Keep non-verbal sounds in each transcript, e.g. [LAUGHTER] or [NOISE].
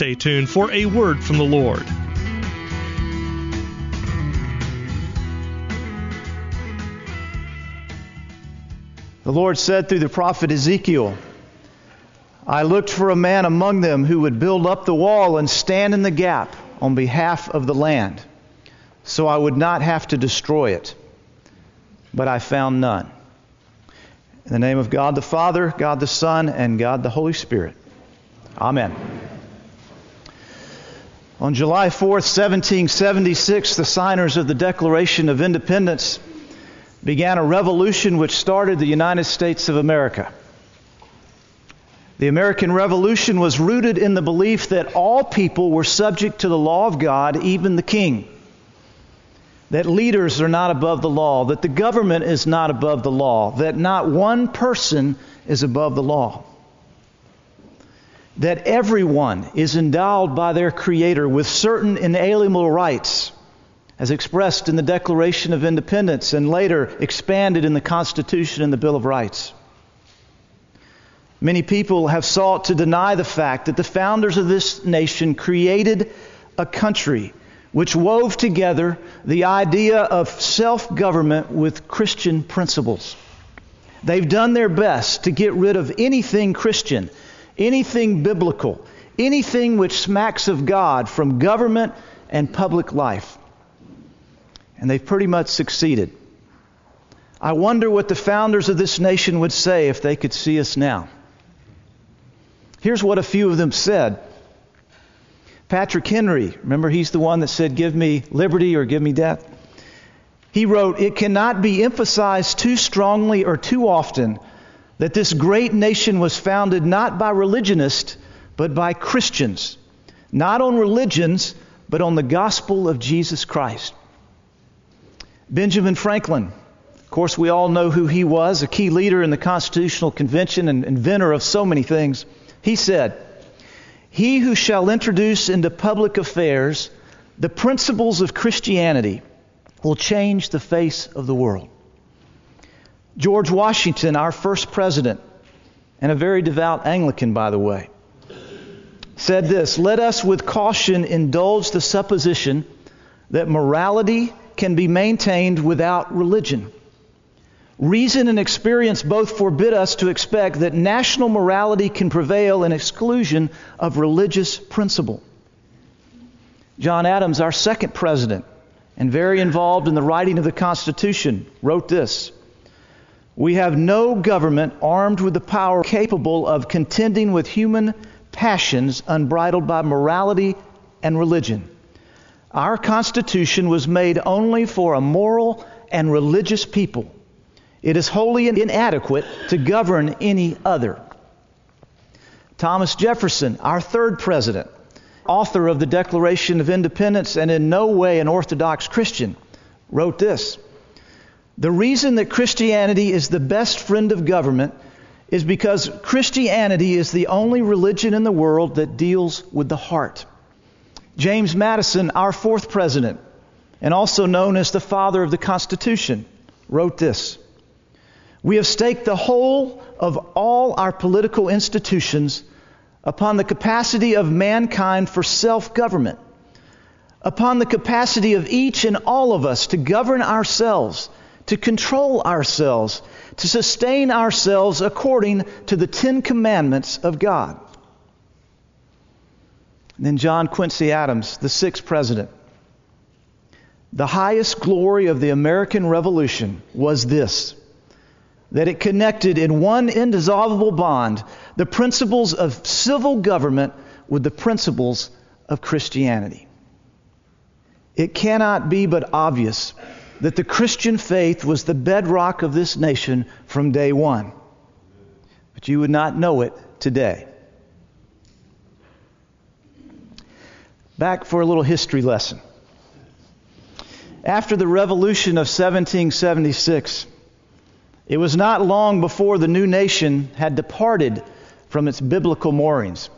stay tuned for a word from the Lord. The Lord said through the prophet Ezekiel, I looked for a man among them who would build up the wall and stand in the gap on behalf of the land, so I would not have to destroy it. But I found none. In the name of God the Father, God the Son, and God the Holy Spirit. Amen. On July 4th, 1776, the signers of the Declaration of Independence began a revolution which started the United States of America. The American Revolution was rooted in the belief that all people were subject to the law of God, even the king. That leaders are not above the law, that the government is not above the law, that not one person is above the law. That everyone is endowed by their Creator with certain inalienable rights as expressed in the Declaration of Independence and later expanded in the Constitution and the Bill of Rights. Many people have sought to deny the fact that the founders of this nation created a country which wove together the idea of self government with Christian principles. They've done their best to get rid of anything Christian, anything biblical, anything which smacks of God from government and public life and they've pretty much succeeded. I wonder what the founders of this nation would say if they could see us now. Here's what a few of them said. Patrick Henry, remember he's the one that said, Give me liberty or give me death? He wrote, It cannot be emphasized too strongly or too often that this great nation was founded not by religionists, but by Christians. Not on religions, but on the gospel of Jesus Christ. Benjamin Franklin. Of course, we all know who he was, a key leader in the Constitutional Convention and inventor of so many things. He said, He who shall introduce into public affairs the principles of Christianity will change the face of the world. George Washington, our first president, and a very devout Anglican, by the way, said this Let us with caution indulge the supposition that morality can be maintained without religion. Reason and experience both forbid us to expect that national morality can prevail in exclusion of religious principle. John Adams, our second president, and very involved in the writing of the Constitution, wrote this We have no government armed with the power capable of contending with human passions unbridled by morality and religion. Our Constitution was made only for a moral and religious people. It is wholly inadequate to govern any other. Thomas Jefferson, our third president, author of the Declaration of Independence and in no way an Orthodox Christian, wrote this The reason that Christianity is the best friend of government is because Christianity is the only religion in the world that deals with the heart. James Madison, our fourth president, and also known as the father of the Constitution, wrote this We have staked the whole of all our political institutions upon the capacity of mankind for self government, upon the capacity of each and all of us to govern ourselves, to control ourselves, to sustain ourselves according to the Ten Commandments of God. And then John Quincy Adams, the sixth president. The highest glory of the American Revolution was this that it connected in one indissoluble bond the principles of civil government with the principles of Christianity. It cannot be but obvious that the Christian faith was the bedrock of this nation from day one. But you would not know it today. Back for a little history lesson. After the Revolution of 1776, it was not long before the new nation had departed from its biblical moorings.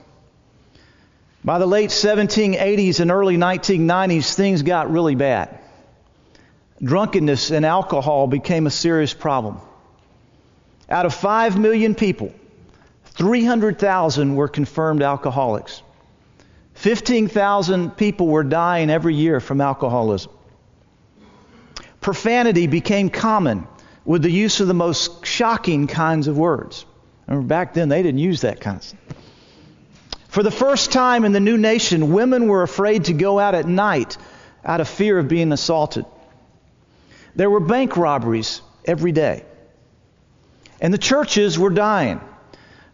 By the late 1780s and early 1990s, things got really bad. Drunkenness and alcohol became a serious problem. Out of 5 million people, 300,000 were confirmed alcoholics. 15,000 people were dying every year from alcoholism. Profanity became common with the use of the most shocking kinds of words. Remember, back then they didn't use that kind of stuff. For the first time in the new nation, women were afraid to go out at night out of fear of being assaulted. There were bank robberies every day. And the churches were dying.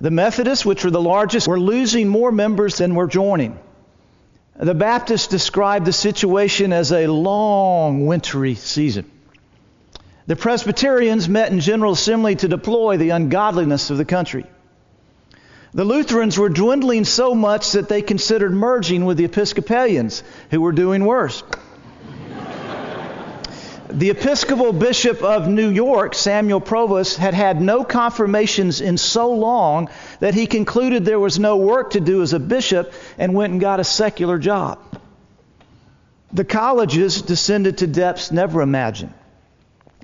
The Methodists, which were the largest, were losing more members than were joining. The Baptists described the situation as a long wintry season. The Presbyterians met in General Assembly to deploy the ungodliness of the country. The Lutherans were dwindling so much that they considered merging with the Episcopalians, who were doing worse. The Episcopal Bishop of New York, Samuel Provoost, had had no confirmations in so long that he concluded there was no work to do as a bishop and went and got a secular job. The colleges descended to depths never imagined.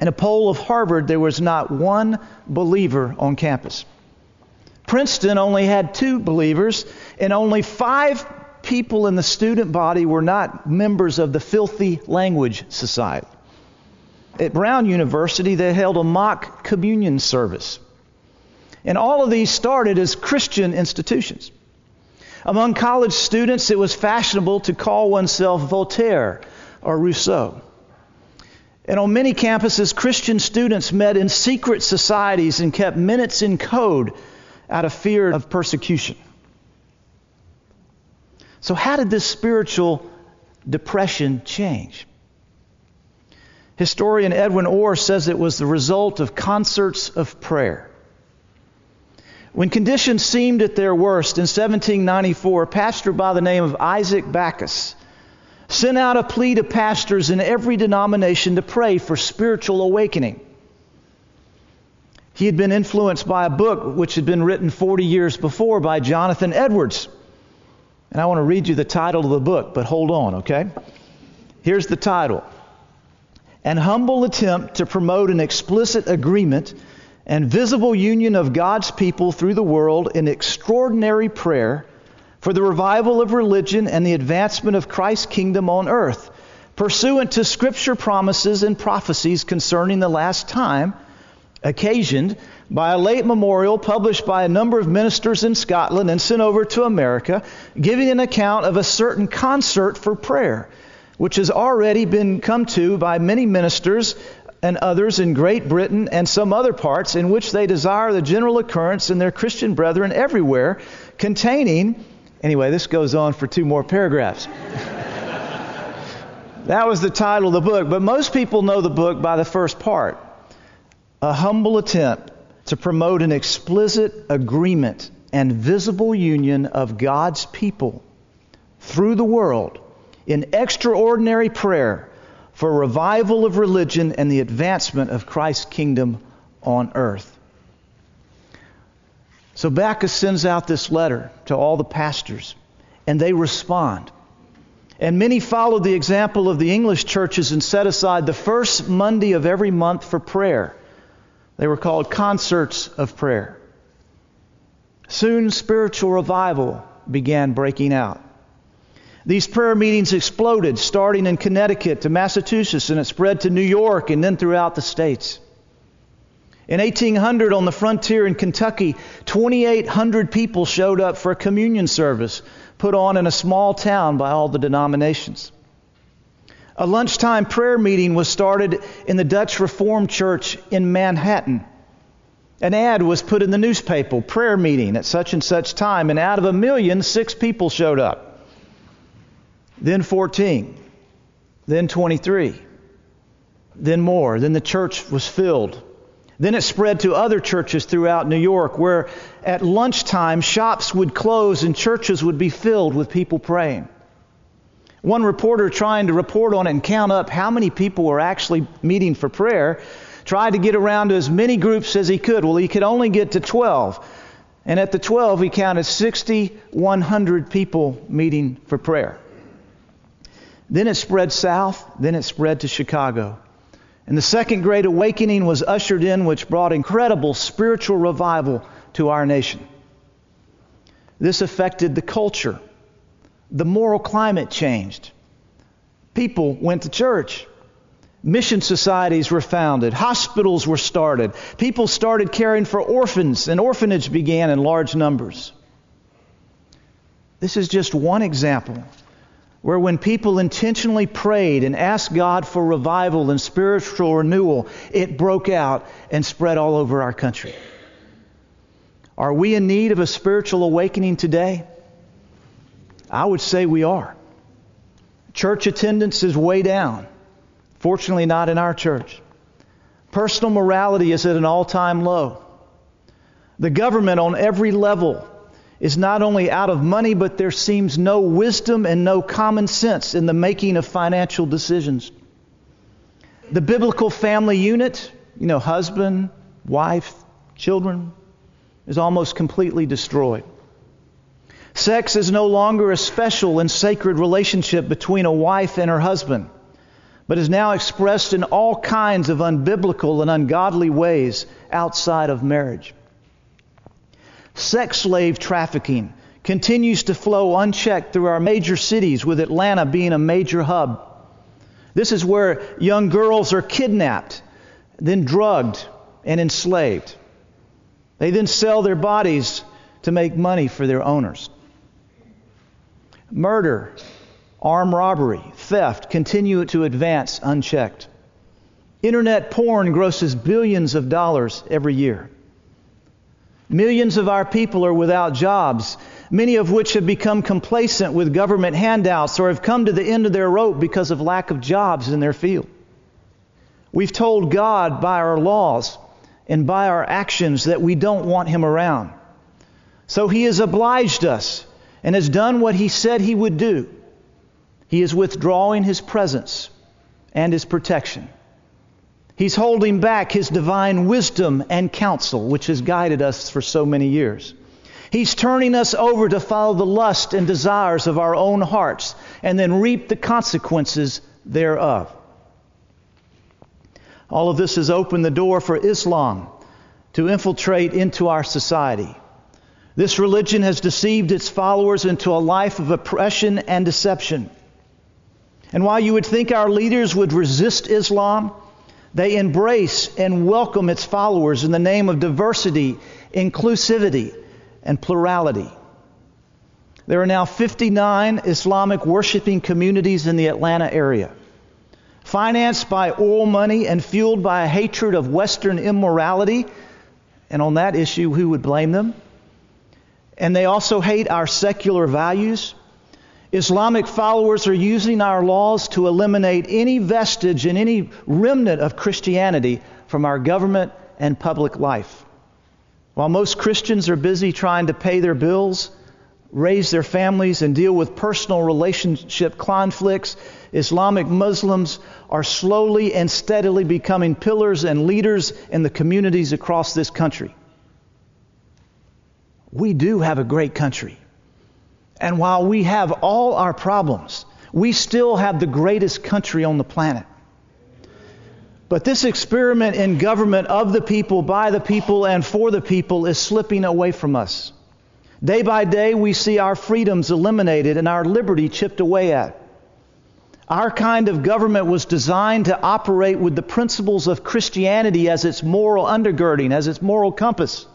In a poll of Harvard, there was not one believer on campus. Princeton only had two believers, and only five people in the student body were not members of the Filthy Language Society. At Brown University, they held a mock communion service. And all of these started as Christian institutions. Among college students, it was fashionable to call oneself Voltaire or Rousseau. And on many campuses, Christian students met in secret societies and kept minutes in code out of fear of persecution. So, how did this spiritual depression change? Historian Edwin Orr says it was the result of concerts of prayer. When conditions seemed at their worst in 1794, a pastor by the name of Isaac Backus sent out a plea to pastors in every denomination to pray for spiritual awakening. He had been influenced by a book which had been written 40 years before by Jonathan Edwards. And I want to read you the title of the book, but hold on, okay? Here's the title An humble attempt to promote an explicit agreement and visible union of God's people through the world in extraordinary prayer for the revival of religion and the advancement of Christ's kingdom on earth, pursuant to Scripture promises and prophecies concerning the last time occasioned by a late memorial published by a number of ministers in Scotland and sent over to America, giving an account of a certain concert for prayer, which has already been come to by many ministers and others in Great Britain and some other parts, in which they desire the general occurrence in their Christian brethren everywhere, containing, anyway, this goes on for two more paragraphs. [LAUGHS] that was the title of the book, but most people know the book by the first part a humble attempt to promote an explicit agreement and visible union of God's people through the world in extraordinary prayer for revival of religion and the advancement of Christ's kingdom on earth. So Backus sends out this letter to all the pastors, and they respond. And many followed the example of the English churches and set aside the first Monday of every month for prayer. They were called concerts of prayer. Soon, spiritual revival began breaking out. These prayer meetings exploded, starting in Connecticut to Massachusetts, and it spread to New York and then throughout the states. In 1800, on the frontier in Kentucky, 2,800 people showed up for a communion service put on in a small town by all the denominations. A lunchtime prayer meeting was started in the Dutch Reformed Church in Manhattan. An ad was put in the newspaper, prayer meeting at such and such time, and out of a million, six people showed up. Then 14, then 23, then more. Then the church was filled. Then it spread to other churches throughout New York where at lunchtime shops would close and churches would be filled with people praying. One reporter trying to report on it and count up how many people were actually meeting for prayer tried to get around to as many groups as he could. Well, he could only get to 12. And at the 12, he counted 6,100 people meeting for prayer. Then it spread south, then it spread to Chicago. And the Second Great Awakening was ushered in, which brought incredible spiritual revival to our nation. This affected the culture The moral climate changed. People went to church. Mission societies were founded. Hospitals were started. People started caring for orphans, and orphanage began in large numbers. This is just one example where when people intentionally prayed and asked God for revival and spiritual renewal, it broke out and spread all over our country. Are we in need of a spiritual awakening today? I would say we are. Church attendance is way down. Fortunately, not in our church. Personal morality is at an all time low. The government on every level is not only out of money, but there seems no wisdom and no common sense in the making of financial decisions. The biblical family unit, you know, husband, wife, children, is almost completely destroyed. Sex is no longer a special and sacred relationship between a wife and her husband, but is now expressed in all kinds of unbiblical and ungodly ways outside of marriage. Sex slave trafficking continues to flow unchecked through our major cities, with Atlanta being a major hub. This is where young girls are kidnapped, then drugged and enslaved. They then sell their bodies to make money for their owners. Murder, armed robbery, theft continue to advance unchecked. Internet porn grosses billions of dollars every year. Millions of our people are without jobs, many of which have become complacent with government handouts or have come to the end of their rope because of lack of jobs in their field. We've told God by our laws and by our actions that we don't want Him around. So He has obliged us and has done what He said He would do. He is withdrawing His presence and His protection. He's holding back his divine wisdom and counsel, which has guided us for so many years. He's turning us over to follow the lust and desires of our own hearts and then reap the consequences thereof. All of this has opened the door for Islam to infiltrate into our society. This religion has deceived its followers into a life of oppression and deception. And while you would think our leaders would resist Islam, they embrace and welcome its followers in the name of diversity, inclusivity, and plurality. There are now 59 Islamic worshiping communities in the Atlanta area. Financed by oil money and fueled by a hatred of Western immorality, and on that issue, who would blame them? And they also hate our secular values Islamic followers are using our laws to eliminate any vestige and any remnant of Christianity from our government and public life. While most Christians are busy trying to pay their bills, raise their families, and deal with personal relationship conflicts, Islamic Muslims are slowly and steadily becoming pillars and leaders in the communities across this country. We do have a great country. And while we have all our problems, we still have the greatest country on the planet. But this experiment in government of the people, by the people, and for the people is slipping away from us. Day by day, we see our freedoms eliminated and our liberty chipped away at. Our kind of government was designed to operate with the principles of Christianity as its moral undergirding, as its moral compass.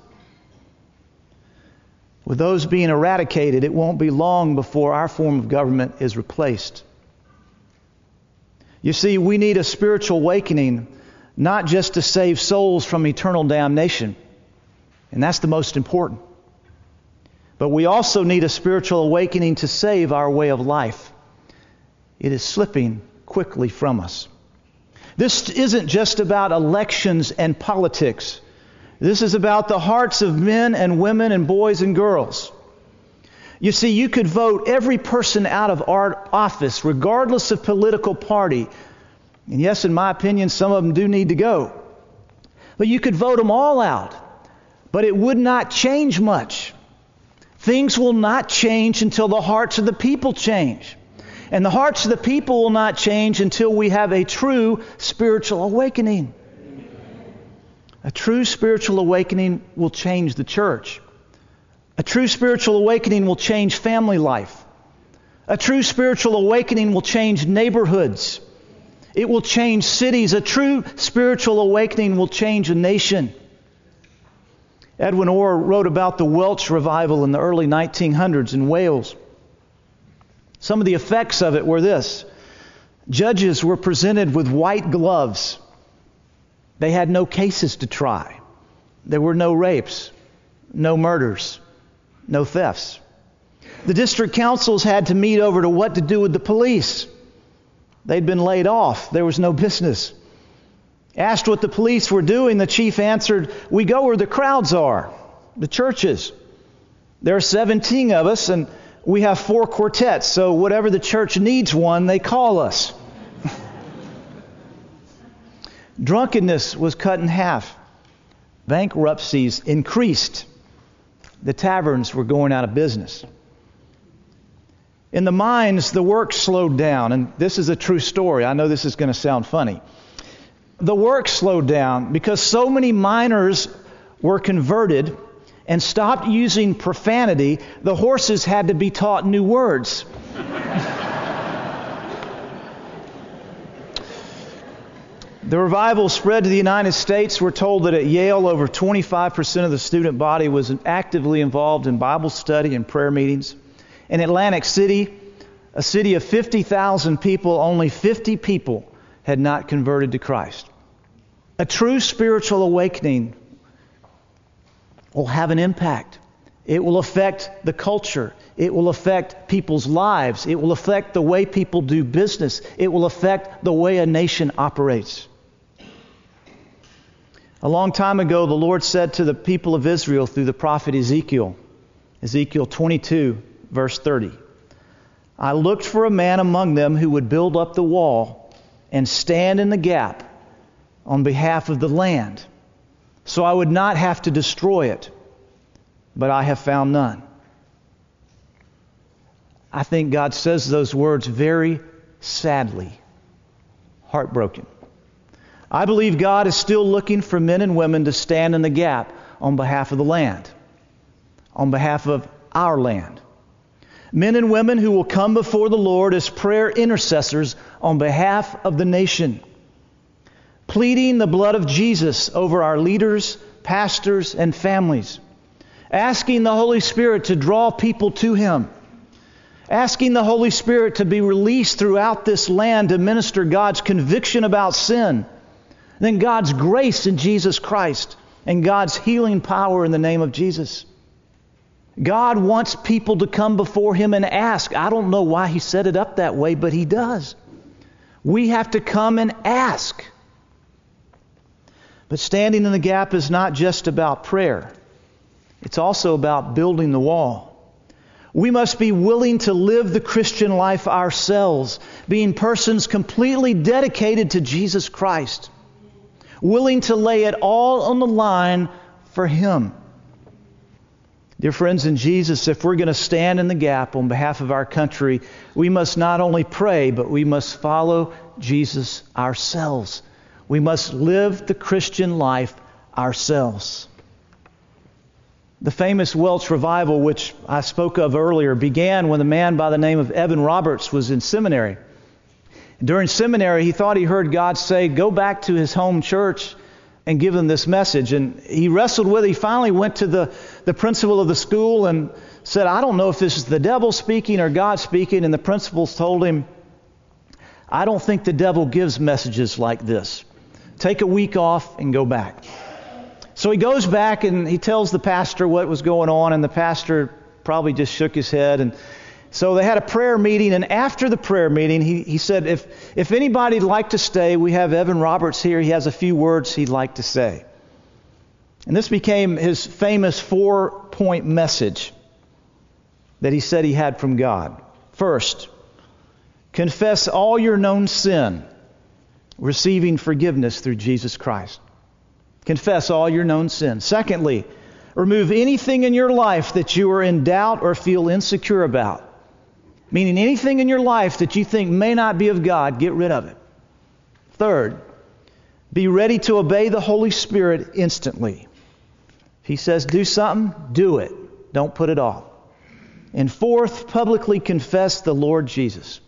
With those being eradicated, it won't be long before our form of government is replaced. You see, we need a spiritual awakening not just to save souls from eternal damnation, and that's the most important. But we also need a spiritual awakening to save our way of life. It is slipping quickly from us. This isn't just about elections and politics. This is about the hearts of men and women and boys and girls. You see, you could vote every person out of our office, regardless of political party. And yes, in my opinion, some of them do need to go. But you could vote them all out. But it would not change much. Things will not change until the hearts of the people change. And the hearts of the people will not change until we have a true spiritual awakening. A true spiritual awakening will change the church. A true spiritual awakening will change family life. A true spiritual awakening will change neighborhoods. It will change cities. A true spiritual awakening will change a nation. Edwin Orr wrote about the Welsh revival in the early 1900s in Wales. Some of the effects of it were this judges were presented with white gloves, they had no cases to try, there were no rapes, no murders, no thefts. The district councils had to meet over to what to do with the police. They'd been laid off. There was no business. Asked what the police were doing, the chief answered, We go where the crowds are, the churches. There are 17 of us, and we have four quartets, so whatever the church needs one, they call us. Drunkenness was cut in half. Bankruptcies increased. The taverns were going out of business. In the mines, the work slowed down, and this is a true story. I know this is going to sound funny. The work slowed down because so many miners were converted and stopped using profanity, the horses had to be taught new words. [LAUGHS] The revival spread to the United States. We're told that at Yale, over 25% of the student body was actively involved in Bible study and prayer meetings. In Atlantic City, a city of 50,000 people, only 50 people had not converted to Christ. A true spiritual awakening will have an impact. It will affect the culture. It will affect people's lives. It will affect the way people do business. It will affect the way a nation operates. A long time ago, the Lord said to the people of Israel through the prophet Ezekiel, Ezekiel 22, verse 30. I looked for a man among them who would build up the wall and stand in the gap on behalf of the land, so I would not have to destroy it, but I have found none. I think God says those words very sadly, heartbroken. I believe God is still looking for men and women to stand in the gap on behalf of the land, on behalf of our land. Men and women who will come before the Lord as prayer intercessors on behalf of the nation, pleading the blood of Jesus over our leaders, pastors, and families, asking the Holy Spirit to draw people to Him, asking the Holy Spirit to be released throughout this land to minister God's conviction about sin, then God's grace in Jesus Christ, and God's healing power in the name of Jesus. God wants people to come before Him and ask. I don't know why He set it up that way, but He does. We have to come and ask. But standing in the gap is not just about prayer, it's also about building the wall. We must be willing to live the Christian life ourselves, being persons completely dedicated to Jesus Christ, willing to lay it all on the line for Him. Dear friends in Jesus, if we're going to stand in the gap on behalf of our country, we must not only pray, but we must follow Jesus ourselves. We must live the Christian life ourselves. The famous Welsh revival, which I spoke of earlier, began when a man by the name of Evan Roberts was in seminary. During seminary, he thought he heard God say, Go back to his home church and give them this message. And he wrestled with it. He finally went to the, the principal of the school and said, I don't know if this is the devil speaking or God speaking. And the principal told him, I don't think the devil gives messages like this. Take a week off and go back. So he goes back and he tells the pastor what was going on, and the pastor probably just shook his head and so they had a prayer meeting, and after the prayer meeting, he, he said, if, if anybody'd like to stay, we have Evan Roberts here. He has a few words he'd like to say. And this became his famous four point message that he said he had from God. First, confess all your known sin, receiving forgiveness through Jesus Christ. Confess all your known sin. Secondly, remove anything in your life that you are in doubt or feel insecure about. Meaning anything in your life that you think may not be of God, get rid of it. Third, be ready to obey the Holy Spirit instantly. If He says do something, do it. Don't put it off. And fourth, publicly confess the Lord Jesus.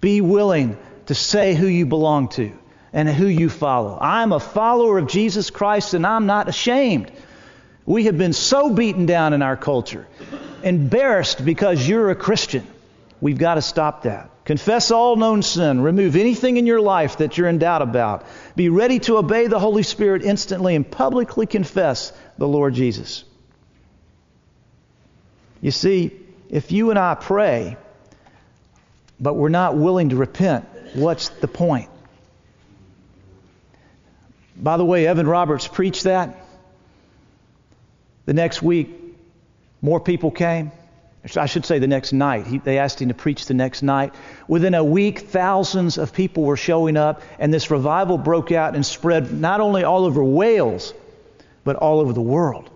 Be willing to say who you belong to and who you follow. I'm a follower of Jesus Christ and I'm not ashamed. We have been so beaten down in our culture, embarrassed because you're a Christian. We've got to stop that. Confess all known sin. Remove anything in your life that you're in doubt about. Be ready to obey the Holy Spirit instantly and publicly confess the Lord Jesus. You see, if you and I pray, but we're not willing to repent, what's the point? By the way, Evan Roberts preached that. The next week, more people came. I should say the next night. He, they asked him to preach the next night. Within a week, thousands of people were showing up, and this revival broke out and spread not only all over Wales, but all over the world.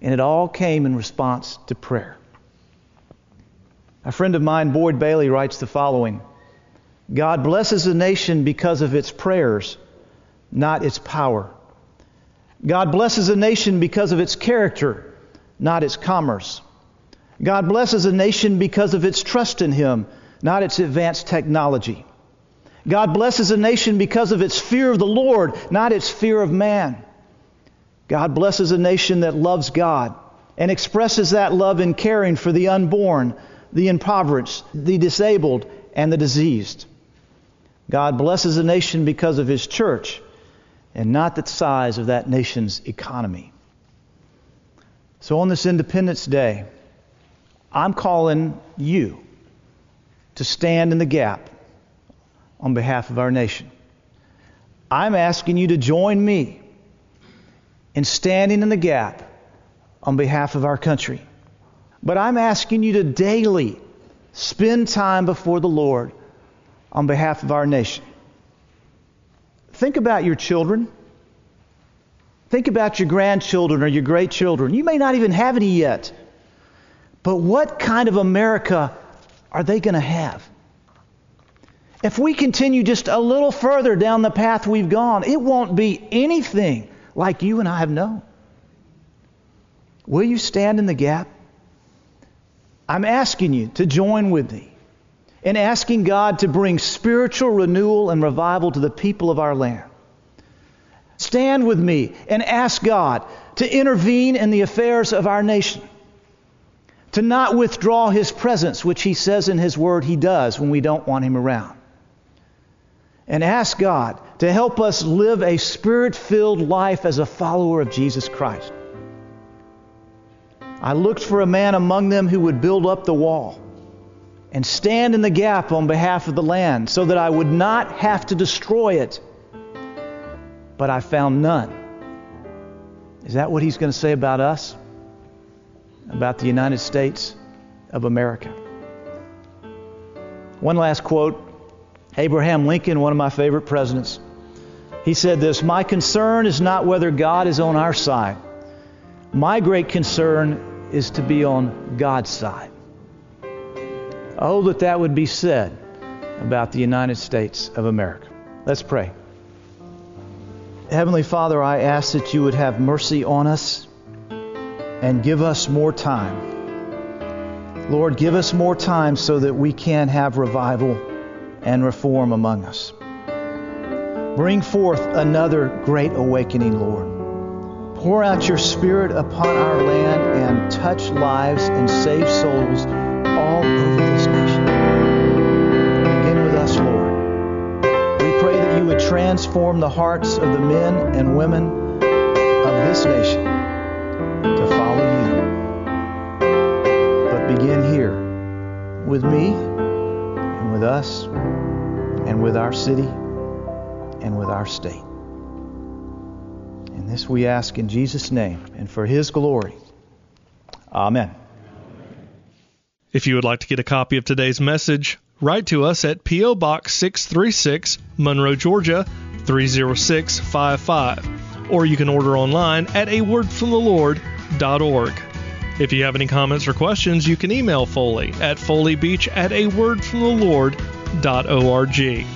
And it all came in response to prayer. A friend of mine, Boyd Bailey, writes the following God blesses a nation because of its prayers, not its power. God blesses a nation because of its character, not its commerce. God blesses a nation because of its trust in Him, not its advanced technology. God blesses a nation because of its fear of the Lord, not its fear of man. God blesses a nation that loves God and expresses that love in caring for the unborn, the impoverished, the disabled, and the diseased. God blesses a nation because of his church and not the size of that nation's economy. So on this Independence Day, I'm calling you to stand in the gap on behalf of our nation. I'm asking you to join me in standing in the gap on behalf of our country. But I'm asking you to daily spend time before the Lord on behalf of our nation. Think about your children. Think about your grandchildren or your great children. You may not even have any yet. But what kind of America are they going to have? If we continue just a little further down the path we've gone, it won't be anything like you and I have known. Will you stand in the gap? I'm asking you to join with me in asking God to bring spiritual renewal and revival to the people of our land. Stand with me and ask God to intervene in the affairs of our nation, to not withdraw His presence, which He says in His Word He does when we don't want Him around and ask God to help us live a spirit filled life as a follower of Jesus Christ. I looked for a man among them who would build up the wall and stand in the gap on behalf of the land so that I would not have to destroy it. But I found none. Is that what he's going to say about us? About the United States of America? One last quote Abraham Lincoln, one of my favorite presidents, he said this My concern is not whether God is on our side. My great concern is to be on God's side. Oh, that that would be said about the United States of America. Let's pray. Heavenly Father, I ask that you would have mercy on us and give us more time. Lord, give us more time so that we can have revival and reform among us. Bring forth another great awakening, Lord. Pour out your Spirit upon our land and touch lives and save souls all over this nation. Begin with us, Lord. We pray that you would transform the hearts of the men and women of this nation with me and with us and with our city and with our state. And this we ask in Jesus' name and for his glory. Amen. If you would like to get a copy of today's message, write to us at P.O. Box 636, Monroe, Georgia 30655, or you can order online at a wordfromthelord.org. If you have any comments or questions, you can email Foley at foleybeach at a wordfromthelord.org.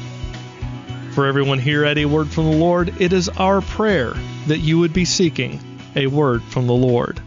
For everyone here at A Word from the Lord, it is our prayer that you would be seeking a word from the Lord.